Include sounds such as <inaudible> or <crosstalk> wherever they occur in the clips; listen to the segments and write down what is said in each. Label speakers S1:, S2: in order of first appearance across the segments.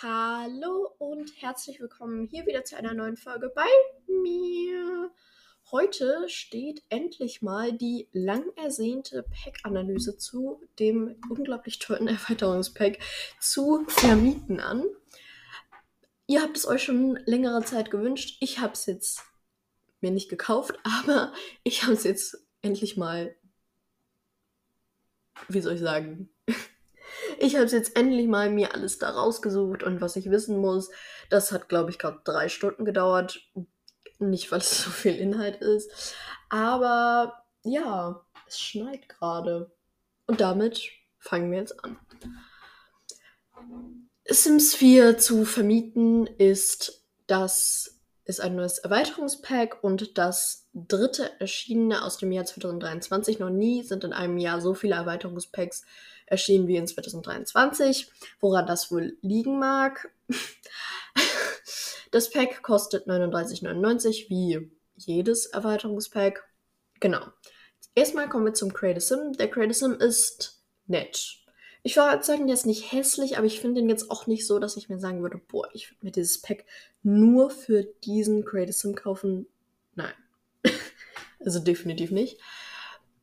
S1: Hallo und herzlich willkommen hier wieder zu einer neuen Folge bei mir. Heute steht endlich mal die lang ersehnte Pack-Analyse zu dem unglaublich tollen <laughs> Erweiterungspack zu Vermieten an. Ihr habt es euch schon längere Zeit gewünscht. Ich habe es jetzt mir nicht gekauft, <laughs> aber ich habe es jetzt endlich mal, wie soll ich sagen, ich habe jetzt endlich mal mir alles da rausgesucht und was ich wissen muss. Das hat, glaube ich, gerade drei Stunden gedauert. Nicht, weil es <laughs> so viel Inhalt ist. Aber ja, es schneit gerade. Und damit fangen wir jetzt an. Sims 4 zu vermieten ist das ist ein neues Erweiterungspack und das dritte erschienene aus dem Jahr 2023. Noch nie sind in einem Jahr so viele Erweiterungspacks erschienen wie in 2023. Woran das wohl liegen mag? <laughs> das Pack kostet 39,99 wie jedes Erweiterungspack. Genau. Erstmal kommen wir zum Sim. Der Sim ist nett. Ich würde sagen, der ist nicht hässlich, aber ich finde den jetzt auch nicht so, dass ich mir sagen würde, boah, ich würde mir dieses Pack nur für diesen Sim kaufen. Nein. <laughs> also definitiv nicht.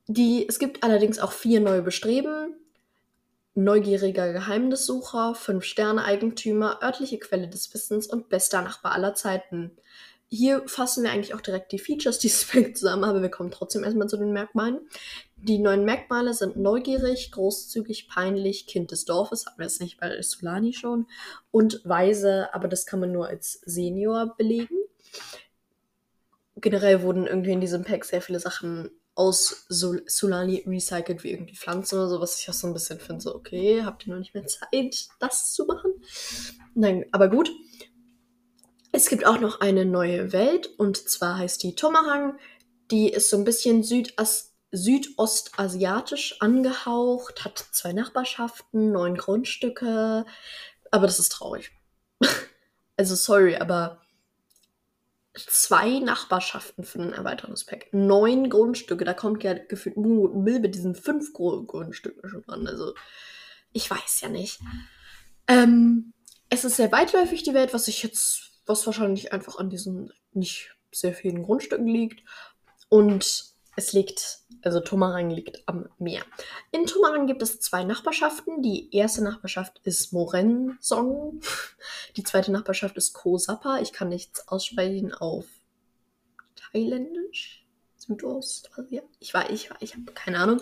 S1: Die, es gibt allerdings auch vier neue Bestreben neugieriger Geheimnissucher, Fünf-Sterne-Eigentümer, örtliche Quelle des Wissens und bester Nachbar aller Zeiten. Hier fassen wir eigentlich auch direkt die Features <laughs> dieses Pack zusammen, aber wir kommen trotzdem erstmal zu den Merkmalen. Die neuen Merkmale sind neugierig, großzügig, peinlich, Kind des Dorfes, hatten wir jetzt nicht bei Solani schon, und weise, aber das kann man nur als Senior belegen. Generell wurden irgendwie in diesem Pack sehr viele Sachen aus Sol Solani recycelt wie irgendwie Pflanzen oder so, was ich auch so ein bisschen finde, so, okay, habt ihr noch nicht mehr Zeit, das zu machen? Nein, aber gut. Es gibt auch noch eine neue Welt und zwar heißt die Tomahang. Die ist so ein bisschen Südas südostasiatisch angehaucht, hat zwei Nachbarschaften, neun Grundstücke, aber das ist traurig. <laughs> also sorry, aber zwei Nachbarschaften für ein Erweiterungspack. Neun Grundstücke, da kommt ja gefühlt Mill mit diesen fünf Grundstücken schon dran. Also, ich weiß ja nicht. Ähm, es ist sehr weitläufig, die Welt, was ich jetzt, was wahrscheinlich einfach an diesen nicht sehr vielen Grundstücken liegt. Und es liegt, also Tomarang liegt am Meer. In Tomarang gibt es zwei Nachbarschaften. Die erste Nachbarschaft ist Morensong. Die zweite Nachbarschaft ist Koh Sapa. Ich kann nichts aussprechen auf Thailändisch. Südostasien? Ich war, ich war, ich habe keine Ahnung.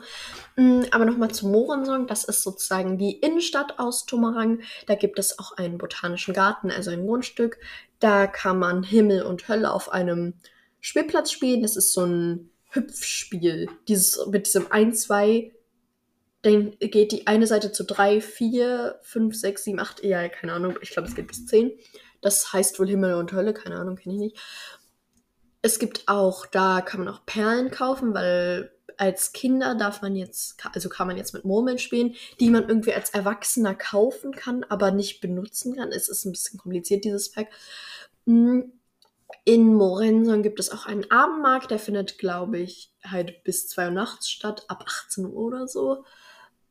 S1: Mm, aber nochmal zu Morensong. Das ist sozusagen die Innenstadt aus Tomarang. Da gibt es auch einen botanischen Garten, also ein Grundstück. Da kann man Himmel und Hölle auf einem Spielplatz spielen. Das ist so ein Hüpfspiel. Dieses mit diesem 1, 2, dann geht die eine Seite zu 3, 4, 5, 6, 7, 8, ja, keine Ahnung, ich glaube, es geht bis 10. Das heißt wohl Himmel und Hölle, keine Ahnung, kenne ich nicht. Es gibt auch, da kann man auch Perlen kaufen, weil als Kinder darf man jetzt, also kann man jetzt mit Murmeln spielen, die man irgendwie als Erwachsener kaufen kann, aber nicht benutzen kann. Es ist ein bisschen kompliziert, dieses Pack. Hm, in Morenson gibt es auch einen Abendmarkt, der findet, glaube ich, halt bis 2 Uhr nachts statt, ab 18 Uhr oder so.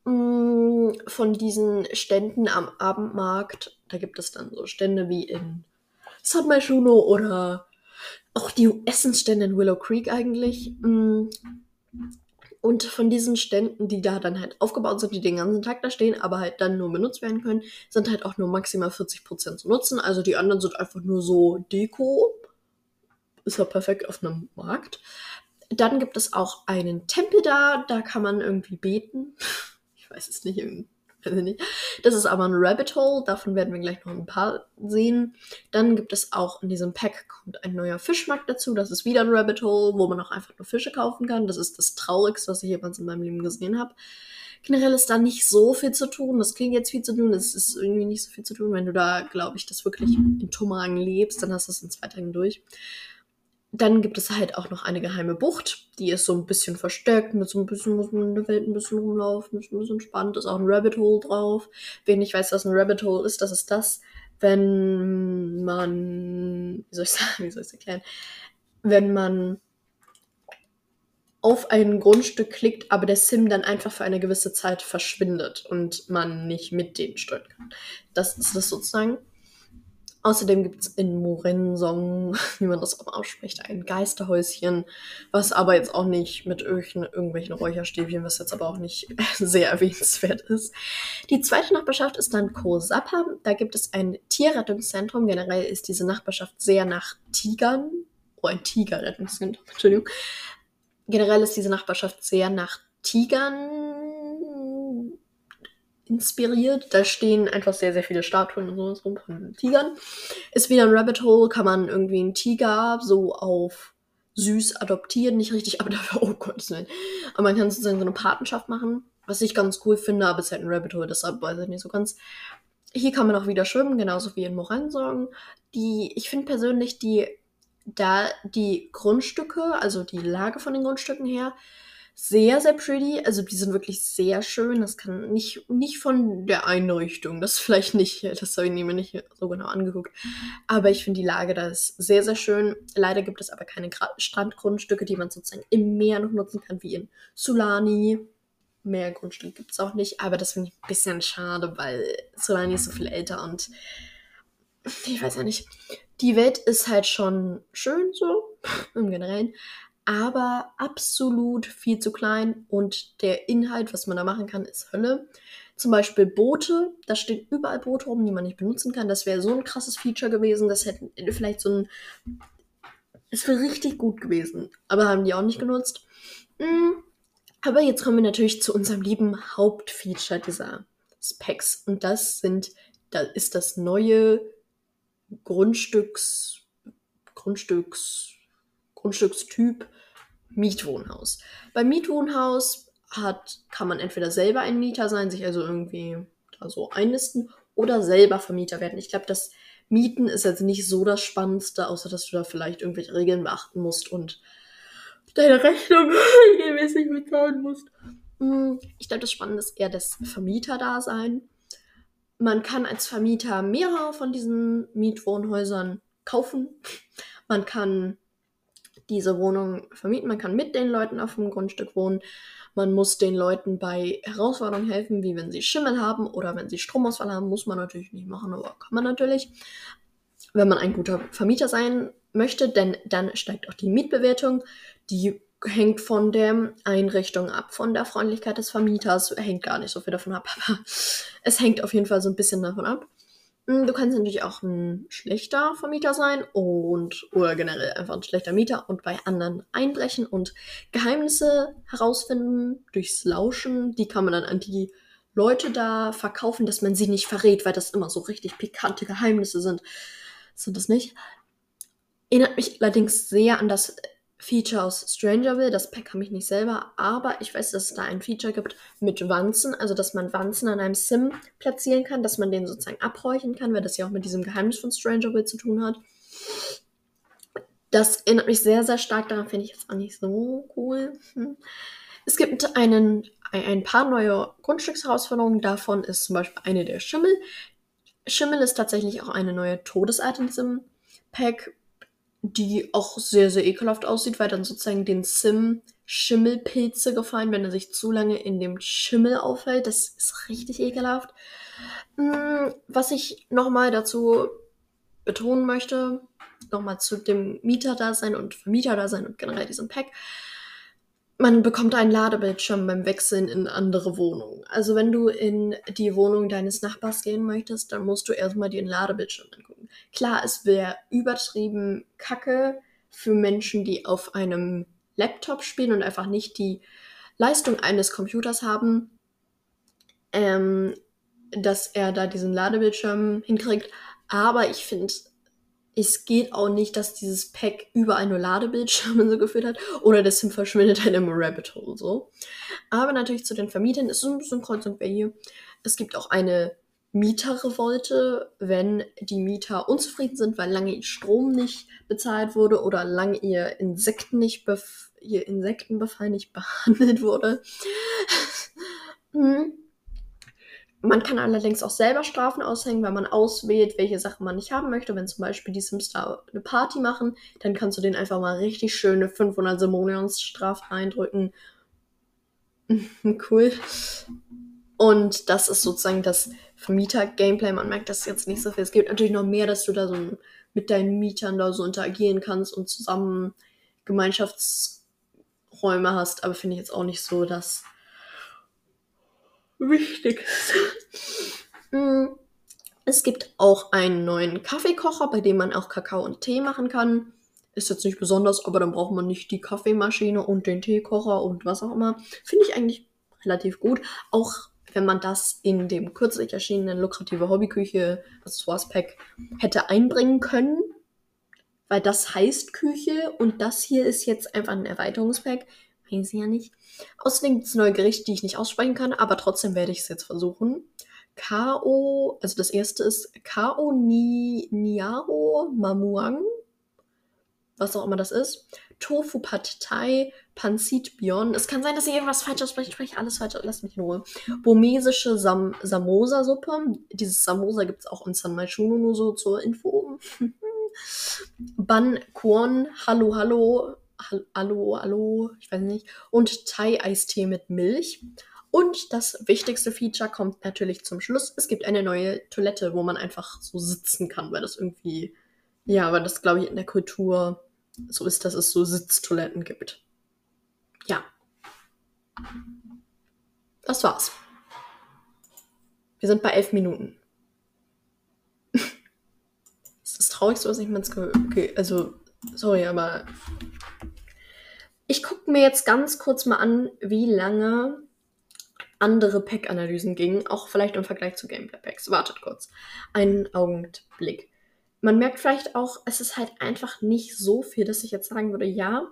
S1: Mm, von diesen Ständen am Abendmarkt, da gibt es dann so Stände wie in San Shuno oder auch die Essensstände in Willow Creek eigentlich. Mm, und von diesen Ständen, die da dann halt aufgebaut sind, die den ganzen Tag da stehen, aber halt dann nur benutzt werden können, sind halt auch nur maximal 40% zu nutzen. Also die anderen sind einfach nur so Deko ist ja perfekt auf einem Markt. Dann gibt es auch einen Tempel da, da kann man irgendwie beten. <laughs> Ich weiß es nicht, weiß ich nicht. Das ist aber ein Rabbit Hole, davon werden wir gleich noch ein paar sehen. Dann gibt es auch in diesem Pack kommt ein neuer Fischmarkt dazu. Das ist wieder ein Rabbit Hole, wo man auch einfach nur Fische kaufen kann. Das ist das Traurigste, was ich jemals in meinem Leben gesehen habe. Generell ist da nicht so viel zu tun. Das klingt jetzt viel zu tun. Es ist irgendwie nicht so viel zu tun. Wenn du da, glaube ich, das wirklich in Tomarang lebst, dann hast du es in zwei Tagen durch. Dann gibt es halt auch noch eine geheime Bucht, die ist so ein bisschen versteckt, mit so ein bisschen, muss man in der Welt ein bisschen rumlaufen, ist ein bisschen spannend, ist auch ein Rabbit Hole drauf. Wer nicht weiß, was ein Rabbit Hole ist, das ist das, wenn man, wie soll ich <laughs> sagen, wie soll ich es erklären, wenn man auf ein Grundstück klickt, aber der Sim dann einfach für eine gewisse Zeit verschwindet und man nicht mit denen steuern kann. Das ist das sozusagen. Außerdem gibt es in Morensong, <laughs> wie man das auch ausspricht, ein Geisterhäuschen, was aber jetzt auch nicht mit irgendwelchen, Räucherstäbchen, was jetzt aber auch nicht <laughs> sehr erwähnenswert ist. Die zweite Nachbarschaft ist dann Kosapa. Da gibt es ein Tierrettungszentrum. Generell ist diese Nachbarschaft sehr nach Tigern. Oh, ein Tigerrettungszentrum, <laughs> Entschuldigung. Generell ist diese Nachbarschaft sehr nach Tigern inspiriert. Da stehen einfach sehr, sehr viele Statuen und sowas rum von Tigern. Ist wieder ein Rabbit Hole, kann man irgendwie einen Tiger so auf süß adoptieren. Nicht richtig, aber <laughs> dafür, oh Gottes Willen. Aber man kann sozusagen so eine Patenschaft machen, was ich ganz cool finde, aber es ist halt ein Rabbit Hole, deshalb weiß ich nicht so ganz. Hier kann man auch wieder schwimmen, genauso wie in Morensong. Die, ich finde persönlich die, da die Grundstücke, also die Lage von den Grundstücken her, sehr, sehr pretty. Also die sind wirklich sehr schön. Das kann nicht, nicht von der Einrichtung, das vielleicht nicht, <laughs> das habe ich mir nicht so genau angeguckt. Aber ich finde die Lage da ist sehr, sehr schön. Leider gibt es aber keine Strandgrundstücke, die man sozusagen im Meer noch nutzen kann, wie in Sulani. Mehr Grundstücke gibt es auch nicht, aber das finde ich ein bisschen schade, weil Solani ist so viel älter und ich weiß ja nicht. Die Welt ist halt schon schön so, <laughs> im Generellen, aber absolut viel zu klein und der Inhalt, was man da machen kann, ist Hölle. Zum Beispiel Boote, da stehen überall Boote rum, die man nicht benutzen kann. Das wäre so ein krasses Feature gewesen, das hätten vielleicht so ein. Es wäre richtig gut gewesen, aber haben die auch nicht genutzt. Mhm. Aber jetzt kommen wir natürlich zu unserem lieben Hauptfeature dieser Specs und das sind, da ist das neue Grundstücks, Grundstücks, Grundstückstyp Mietwohnhaus. Beim Mietwohnhaus hat, kann man entweder selber ein Mieter sein, sich also irgendwie da so einlisten oder selber Vermieter werden. Ich glaube, das Mieten ist jetzt nicht so das Spannendste, außer dass du da vielleicht irgendwelche Regeln beachten musst und deine Rechnung <laughs> regelmäßig bezahlen musst. Hm, ich glaube, das Spannende ist eher das Vermieter-Dasein. Man kann als Vermieter mehrere von diesen Mietwohnhäusern kaufen. Man kann diese Wohnung vermieten. Man kann mit den Leuten auf dem Grundstück wohnen. Man muss den Leuten bei Herausforderungen helfen, wie wenn sie Schimmel haben oder wenn sie Stromausfall haben. Muss man natürlich nicht machen, aber kann man natürlich. Wenn man ein guter Vermieter sein möchte, denn dann steigt auch die Mietbewertung. Die hängt von der Einrichtung ab, von der Freundlichkeit des Vermieters, hängt gar nicht so viel davon ab, <laughs> aber es hängt auf jeden Fall so ein bisschen davon ab. Hm, du kannst natürlich auch ein schlechter Vermieter sein und oder generell einfach ein schlechter Mieter und bei anderen einbrechen und Geheimnisse herausfinden durchs Lauschen. Die kann man dann an die Leute da verkaufen, dass man sie nicht verrät, weil das immer so richtig pikante Geheimnisse sind. Sind das nicht? Erinnert mich allerdings sehr an das Feature aus Strangerville. Das Pack habe ich nicht selber, aber ich weiß, dass es da ein Feature gibt mit Wanzen, also dass man Wanzen an einem Sim platzieren kann, dass man den sozusagen abhorchen kann, weil das ja auch mit diesem Geheimnis von Strangerville zu tun hat. Das erinnert mich sehr, sehr stark daran, finde ich jetzt auch nicht so cool. Hm. Es gibt einen, ein paar neue Grundstücksherausforderungen. Davon ist zum Beispiel eine der Schimmel. Schimmel ist tatsächlich auch eine neue Todesart in diesem Pack die auch sehr, sehr ekelhaft aussieht, weil dann sozusagen den Sim Schimmelpilze gefallen, wenn er sich zu lange in dem Schimmel aufhält. Das ist richtig ekelhaft. Hm, was ich nochmal dazu betonen möchte, nochmal zu dem Mieter-Dasein und Vermieter-Dasein und generell diesem Pack. Man bekommt einen Ladebildschirm beim Wechseln in andere Wohnungen. Also wenn du in die Wohnung deines Nachbars gehen möchtest, dann musst du erstmal den Ladebildschirm angucken. Klar, es wäre übertrieben kacke für Menschen, die auf einem Laptop spielen und einfach nicht die Leistung eines Computers haben, ähm, dass er da diesen Ladebildschirm hinkriegt. Aber ich finde, es geht auch nicht, dass dieses Pack überall nur Ladebildschirme <laughs> so geführt hat oder das Sim verschwindet in einem Rabbit Hole so. Aber natürlich zu den Vermietern ist es ein bisschen kreuz und hier. Es gibt auch eine Mieterrevolte, wenn die Mieter unzufrieden sind, weil lange ihr Strom nicht bezahlt wurde oder lange ihr Insekten nicht ihr Insektenbefall nicht <laughs> behandelt wurde. <laughs> hm. Man kann allerdings auch selber Strafen aushängen, wenn man auswählt, welche Sachen man nicht haben möchte. Wenn zum Beispiel die Sims da eine Party machen, dann kannst du denen einfach mal richtig schöne 500 Simoleons Strafe eindrücken. <laughs> cool. Und das ist sozusagen das Vermieter-Gameplay. Man merkt, dass es jetzt nicht so viel. Es gibt natürlich noch mehr, dass du da so mit deinen Mietern da so interagieren kannst und zusammen Gemeinschaftsräume hast. Aber finde ich jetzt auch nicht so das Wichtigste. <laughs> Mm, es gibt auch einen neuen Kaffeekocher, bei dem man auch Kakao und Tee machen kann. Ist jetzt nicht besonders, aber dann braucht man nicht die Kaffeemaschine und den Teekocher und was auch immer. Finde ich eigentlich relativ gut. Auch wenn man das in dem kürzlich erschienenen lukrative Hobbyküche Accessoires Pack hätte einbringen können. Weil das heißt Küche und das hier ist jetzt einfach ein Erweiterungspack. Weiß ich ja nicht. Außerdem gibt es neue Gerichte, die ich nicht aussprechen kann, aber trotzdem werde ich es jetzt versuchen. Kao, also das erste ist Kao Ni Niaro Mamuang, was auch immer das ist. Tofu Pad Thai, Pansit Bion. Es kann sein, dass ich irgendwas falsch ausspreche. Ich spreche alles falsch. Lasst mich in Ruhe. Burmesische Sam Samosa-Suppe. Dieses Samosa gibt es auch in San Maishuno nur so zur Info. <laughs> Ban Kwon, Hallo Hallo, Hallo Hallo, ich weiß nicht. Und Thai-Eistee mit Milch. Und das wichtigste Feature kommt natürlich zum Schluss. Es gibt eine neue Toilette, wo man einfach so sitzen kann, weil das irgendwie, ja, weil das glaube ich in der Kultur so ist, dass es so Sitztoiletten gibt. Ja. Das war's. Wir sind bei elf Minuten. <laughs> ist das Traurigste, was ich mir jetzt okay, also, sorry, aber ich gucke mir jetzt ganz kurz mal an, wie lange andere Pack-Analysen gingen, auch vielleicht im Vergleich zu Gameplay-Packs. Wartet kurz. Einen Augenblick. Man merkt vielleicht auch, es ist halt einfach nicht so viel, dass ich jetzt sagen würde, ja,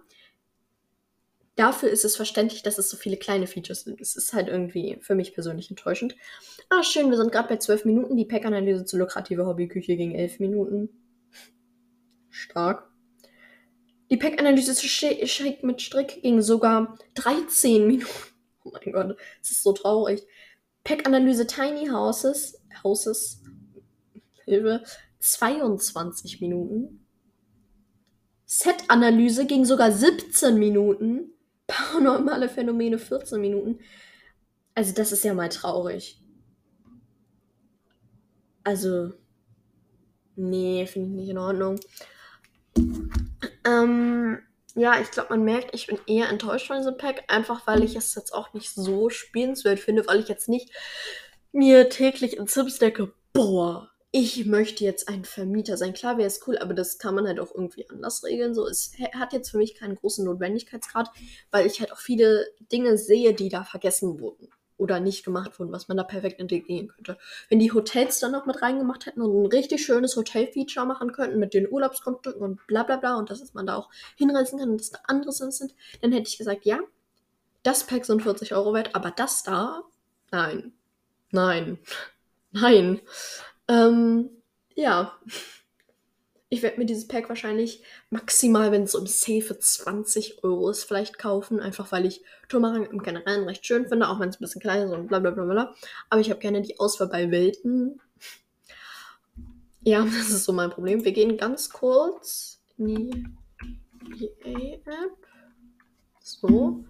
S1: dafür ist es verständlich, dass es so viele kleine Features sind. Es ist halt irgendwie für mich persönlich enttäuschend. Ah, schön, wir sind gerade bei 12 Minuten. Die Pack-Analyse zu lukrative Hobbyküche ging 11 Minuten. Stark. Die Pack-Analyse zu Schick mit Strick ging sogar 13 Minuten. Oh mein Gott, es ist so traurig. Pack-Analyse Tiny Houses, Houses, Hilfe, 22 Minuten. Set-Analyse ging sogar 17 Minuten. Paranormale Phänomene 14 Minuten. Also, das ist ja mal traurig. Also, nee, finde ich nicht in Ordnung. Ähm, ja, ich glaube, man merkt, ich bin eher enttäuscht von diesem Pack, einfach weil ich es jetzt auch nicht so spielenswert finde, weil ich jetzt nicht mir täglich in Sims denke, boah, ich möchte jetzt ein Vermieter sein. Klar wäre es cool, aber das kann man halt auch irgendwie anders regeln. So, es hat jetzt für mich keinen großen Notwendigkeitsgrad, weil ich halt auch viele Dinge sehe, die da vergessen wurden oder nicht gemacht wurden, was man da perfekt integrieren könnte. Wenn die Hotels dann noch mit reingemacht hätten und ein richtig schönes Hotel-Feature machen könnten mit den Urlaubsgrundstücken und bla bla bla und dass man da auch hinreisen kann und dass da andere sind, dann hätte ich gesagt, ja, das Pack sind 40 Euro wert, aber das da, nein. Nein. <laughs> Nein. Ähm, ja. Ich werde mir dieses Pack wahrscheinlich maximal, wenn es um safe 20 Euro ist, vielleicht kaufen. Einfach weil ich Turmarang im Generellen recht schön finde, auch wenn es ein bisschen kleiner ist und bla bla bla bla. Aber ich habe gerne die Auswahl bei Welten. Ja, <laughs> das ist so mein Problem. Wir gehen ganz kurz in die EA-App. So.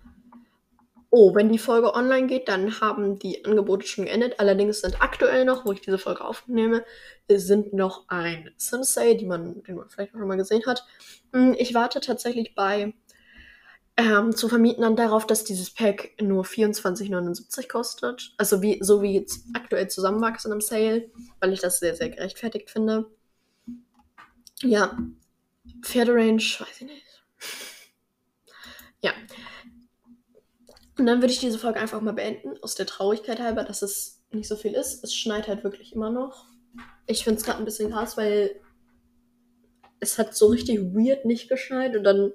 S1: Oh, wenn die Folge online geht, dann haben die Angebote schon geendet. Allerdings sind aktuell noch, wo ich diese Folge aufnehme, sind noch ein Sim-Sale, die man, den man vielleicht schon mal gesehen hat. Hm, ich warte tatsächlich bei ähm, zu vermieten dann darauf, dass dieses Pack nur 24,79 kostet. Also wie, so wie jetzt aktuell zusammenwachsen im Sale, weil ich das sehr, sehr gerechtfertigt finde. Ja, Pferderange, weiß ich nicht. <laughs> Ja, und dann würde ich diese Folge einfach mal beenden, aus der Traurigkeit halber, dass es nicht so viel ist. Es schneit halt wirklich immer noch. Ich finde es gerade ein bisschen krass, weil es hat so richtig weird nicht geschneit und dann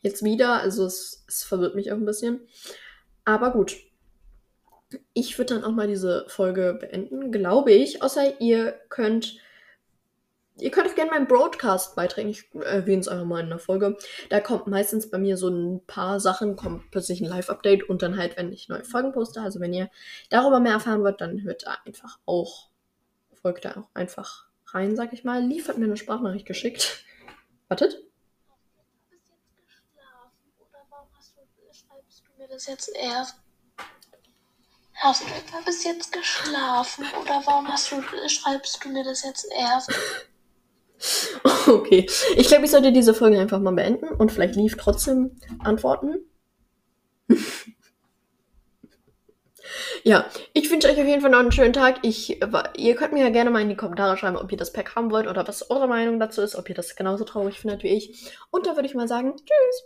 S1: jetzt wieder. Also es, es verwirrt mich auch ein bisschen. Aber gut. Ich würde dann auch mal diese Folge beenden, glaube ich. Außer ihr könnt Ihr könnt auch gerne meinen Broadcast beitragen. Ich erwähne es einfach mal in der Folge. Da kommt meistens bei mir so ein paar Sachen, kommt plötzlich ein Live-Update und dann halt, wenn ich neue Folgen poste. Also wenn ihr darüber mehr erfahren wollt, dann hört da einfach auch, folgt da auch einfach rein, sag ich mal. Liefert mir eine Sprachnachricht geschickt. Wartet. Das jetzt erst?
S2: Hast du etwa bis jetzt geschlafen oder warum hast du, schreibst du mir das jetzt erst? <laughs>
S1: Okay, ich glaube, ich sollte diese Folge einfach mal beenden und vielleicht lief trotzdem antworten. ja, ich wünsche euch auf jeden Fall noch einen schönen Tag. Ich, ihr könnt mir ja gerne mal in die Kommentare schreiben, ob ihr das Pack haben wollt oder was eure Meinung dazu ist, ob ihr das genauso traurig findet wie ich. Und da würde ich mal sagen, tschüss.